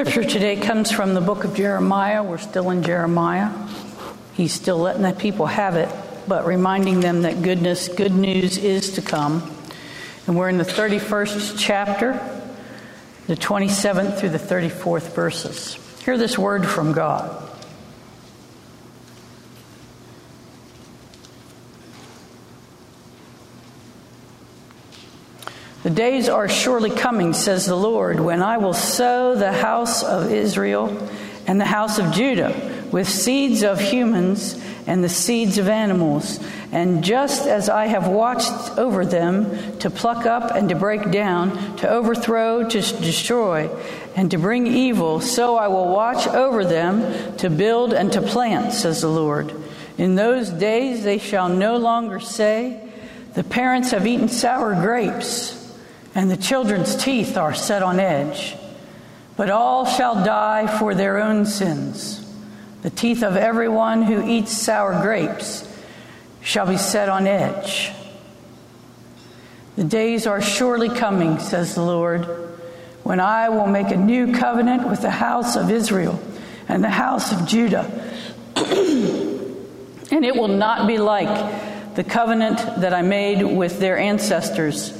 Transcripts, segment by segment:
Scripture today comes from the book of Jeremiah. We're still in Jeremiah. He's still letting the people have it, but reminding them that goodness, good news is to come. And we're in the 31st chapter, the 27th through the 34th verses. Hear this word from God. The days are surely coming, says the Lord, when I will sow the house of Israel and the house of Judah with seeds of humans and the seeds of animals. And just as I have watched over them to pluck up and to break down, to overthrow, to destroy, and to bring evil, so I will watch over them to build and to plant, says the Lord. In those days they shall no longer say, The parents have eaten sour grapes and the children's teeth are set on edge. But all shall die for their own sins. The teeth of everyone who eats sour grapes shall be set on edge. The days are surely coming, says the Lord, when I will make a new covenant with the house of Israel and the house of Judah. and it will not be like the covenant that I made with their ancestors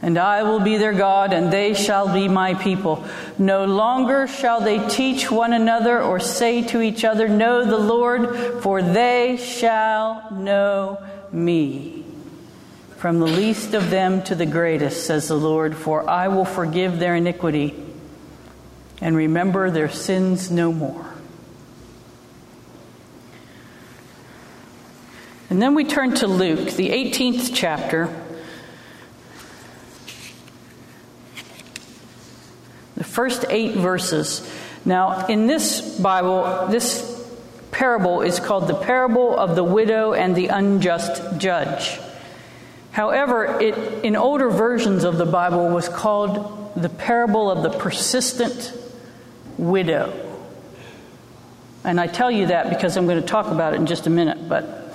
And I will be their God, and they shall be my people. No longer shall they teach one another or say to each other, Know the Lord, for they shall know me. From the least of them to the greatest, says the Lord, for I will forgive their iniquity and remember their sins no more. And then we turn to Luke, the 18th chapter. First eight verses. Now, in this Bible, this parable is called the parable of the widow and the unjust judge. However, it, in older versions of the Bible was called the parable of the persistent widow. And I tell you that because I'm going to talk about it in just a minute, but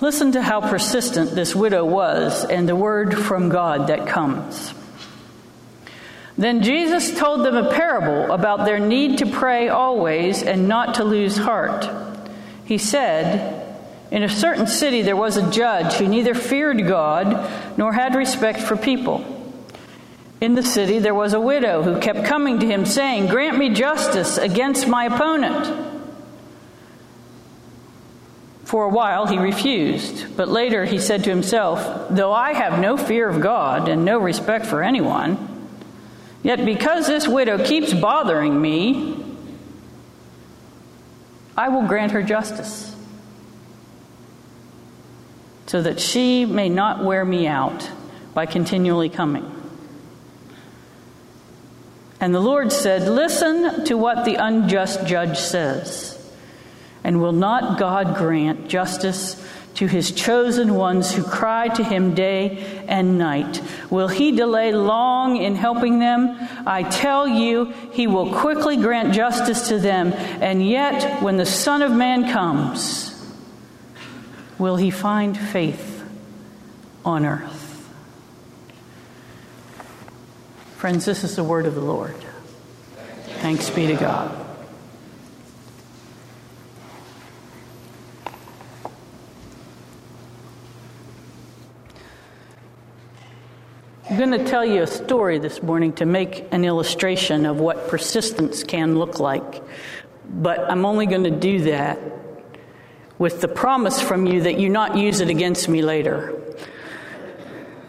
listen to how persistent this widow was and the word from God that comes. Then Jesus told them a parable about their need to pray always and not to lose heart. He said, In a certain city there was a judge who neither feared God nor had respect for people. In the city there was a widow who kept coming to him, saying, Grant me justice against my opponent. For a while he refused, but later he said to himself, Though I have no fear of God and no respect for anyone, yet because this widow keeps bothering me, I will grant her justice, so that she may not wear me out by continually coming. And the Lord said, Listen to what the unjust judge says. And will not God grant justice to his chosen ones who cry to him day and night? Will he delay long in helping them? I tell you, he will quickly grant justice to them. And yet, when the Son of Man comes, will he find faith on earth? Friends, this is the word of the Lord. Thanks be to God. I'm going to tell you a story this morning to make an illustration of what persistence can look like. But I'm only going to do that with the promise from you that you not use it against me later.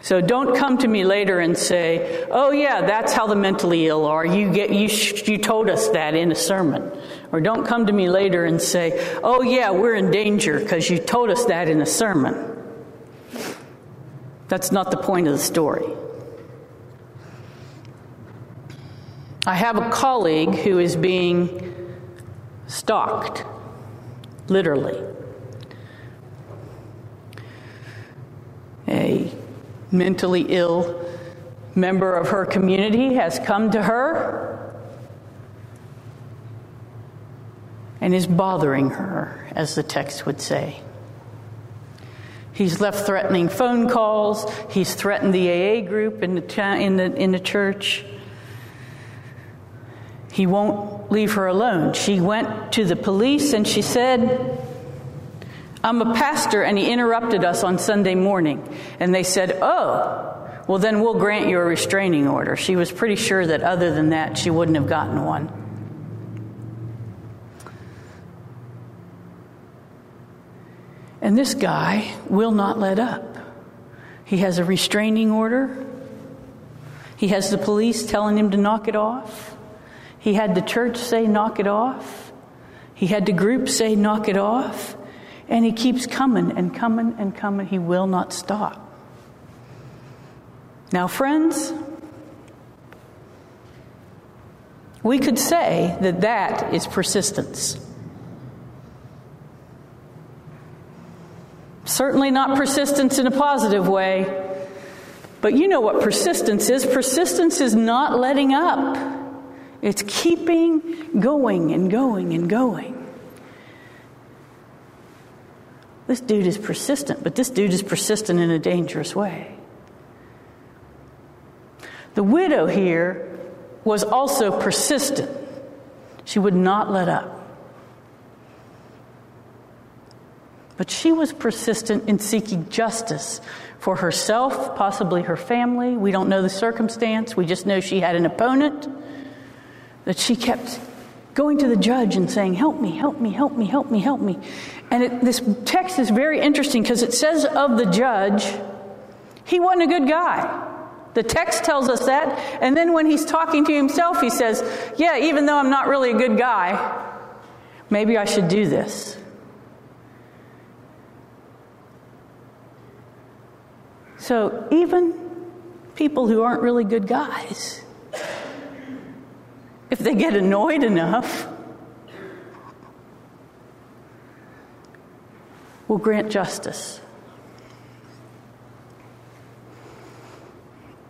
So don't come to me later and say, "Oh yeah, that's how the mentally ill are. You get you you told us that in a sermon." Or don't come to me later and say, "Oh yeah, we're in danger because you told us that in a sermon." That's not the point of the story. I have a colleague who is being stalked, literally. A mentally ill member of her community has come to her and is bothering her, as the text would say. He's left threatening phone calls. He's threatened the AA group in the, in the, in the church. He won't leave her alone. She went to the police and she said, I'm a pastor, and he interrupted us on Sunday morning. And they said, Oh, well, then we'll grant you a restraining order. She was pretty sure that other than that, she wouldn't have gotten one. And this guy will not let up. He has a restraining order. He has the police telling him to knock it off. He had the church say, knock it off. He had the group say, knock it off. And he keeps coming and coming and coming. He will not stop. Now, friends, we could say that that is persistence. Certainly not persistence in a positive way, but you know what persistence is. Persistence is not letting up, it's keeping going and going and going. This dude is persistent, but this dude is persistent in a dangerous way. The widow here was also persistent. She would not let up. But she was persistent in seeking justice for herself, possibly her family. We don't know the circumstance. We just know she had an opponent that she kept going to the judge and saying, Help me, help me, help me, help me, help me. And it, this text is very interesting because it says of the judge, he wasn't a good guy. The text tells us that. And then when he's talking to himself, he says, Yeah, even though I'm not really a good guy, maybe I should do this. So even people who aren't really good guys, if they get annoyed enough, will grant justice.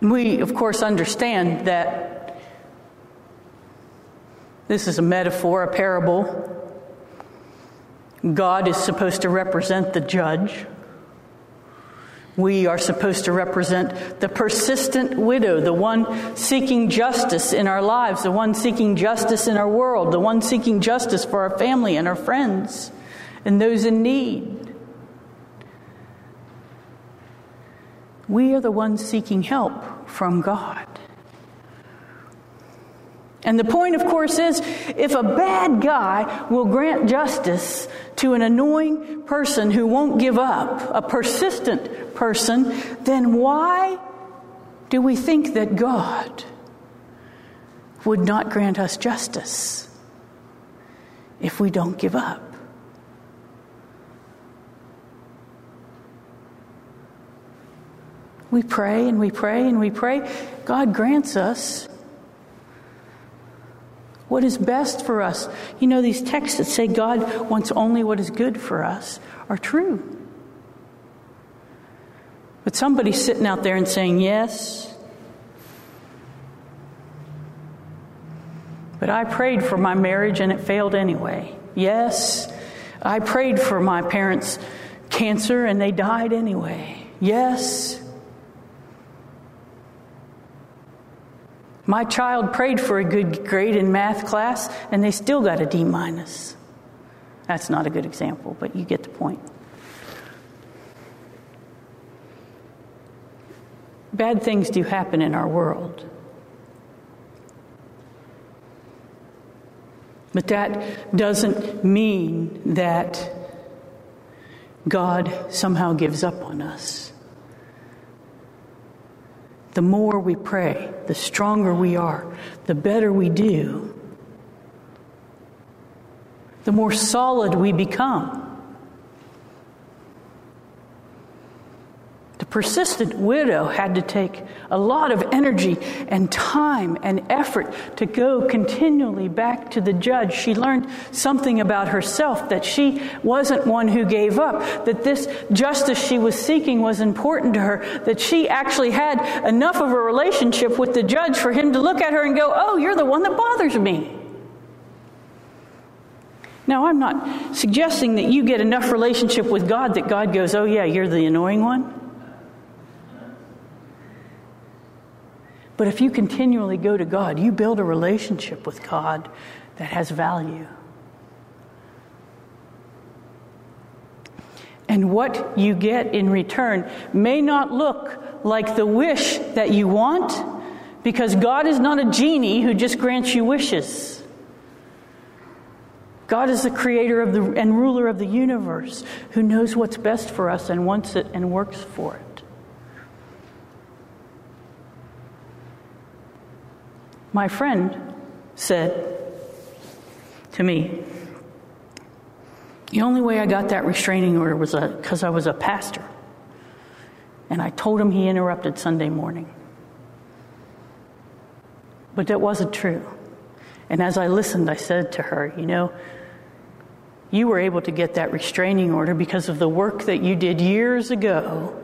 We, of course, understand that this is a metaphor, a parable. God is supposed to represent the judge. We are supposed to represent the persistent widow, the one seeking justice in our lives, the one seeking justice in our world, the one seeking justice for our family and our friends and those in need. We are the ones seeking help from God. And the point, of course, is if a bad guy will grant justice to an annoying person who won't give up, a persistent person, then why do we think that God would not grant us justice if we don't give up? We pray and we pray and we pray. God grants us what is best for us. You know, these texts that say God wants only what is good for us are true. But somebody's sitting out there and saying, Yes, but I prayed for my marriage and it failed anyway. Yes, I prayed for my parents' cancer and they died anyway. Yes, My child prayed for a good grade in math class and they still got a D minus. That's not a good example, but you get the point. Bad things do happen in our world. But that doesn't mean that God somehow gives up on us the more we pray, the stronger we are, the better we do, the more solid we become. Persistent widow had to take a lot of energy and time and effort to go continually back to the judge. She learned something about herself that she wasn't one who gave up, that this justice she was seeking was important to her, that she actually had enough of a relationship with the judge for him to look at her and go, Oh, you're the one that bothers me. Now, I'm not suggesting that you get enough relationship with God that God goes, Oh, yeah, you're the annoying one. But if you continually go to God, you build a relationship with God that has value. And what you get in return may not look like the wish that you want, because God is not a genie who just grants you wishes. God is the creator of the, and ruler of the universe who knows what's best for us and wants it and works for it. My friend said to me, The only way I got that restraining order was because I was a pastor. And I told him he interrupted Sunday morning. But that wasn't true. And as I listened, I said to her, You know, you were able to get that restraining order because of the work that you did years ago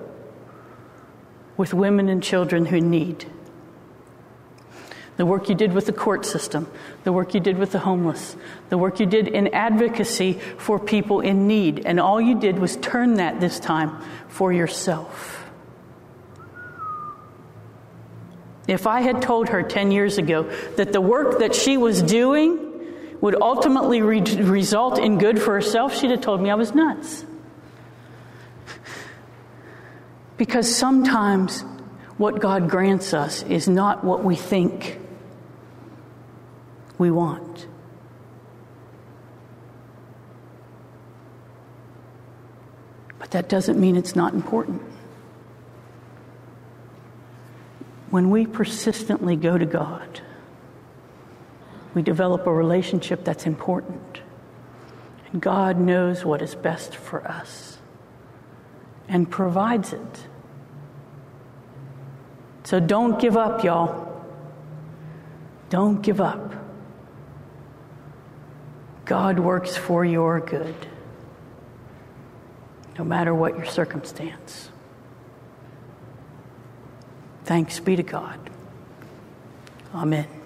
with women and children who need the work you did with the court system, the work you did with the homeless, the work you did in advocacy for people in need. And all you did was turn that this time for yourself. If I had told her 10 years ago that the work that she was doing would ultimately re- result in good for herself, she'd have told me I was nuts. Because sometimes what God grants us is not what we think we want. But that doesn't mean it's not important. When we persistently go to God, we develop a relationship that's important. And God knows what is best for us and provides it. So don't give up, y'all. Don't give up. God works for your good, no matter what your circumstance. Thanks be to God. Amen.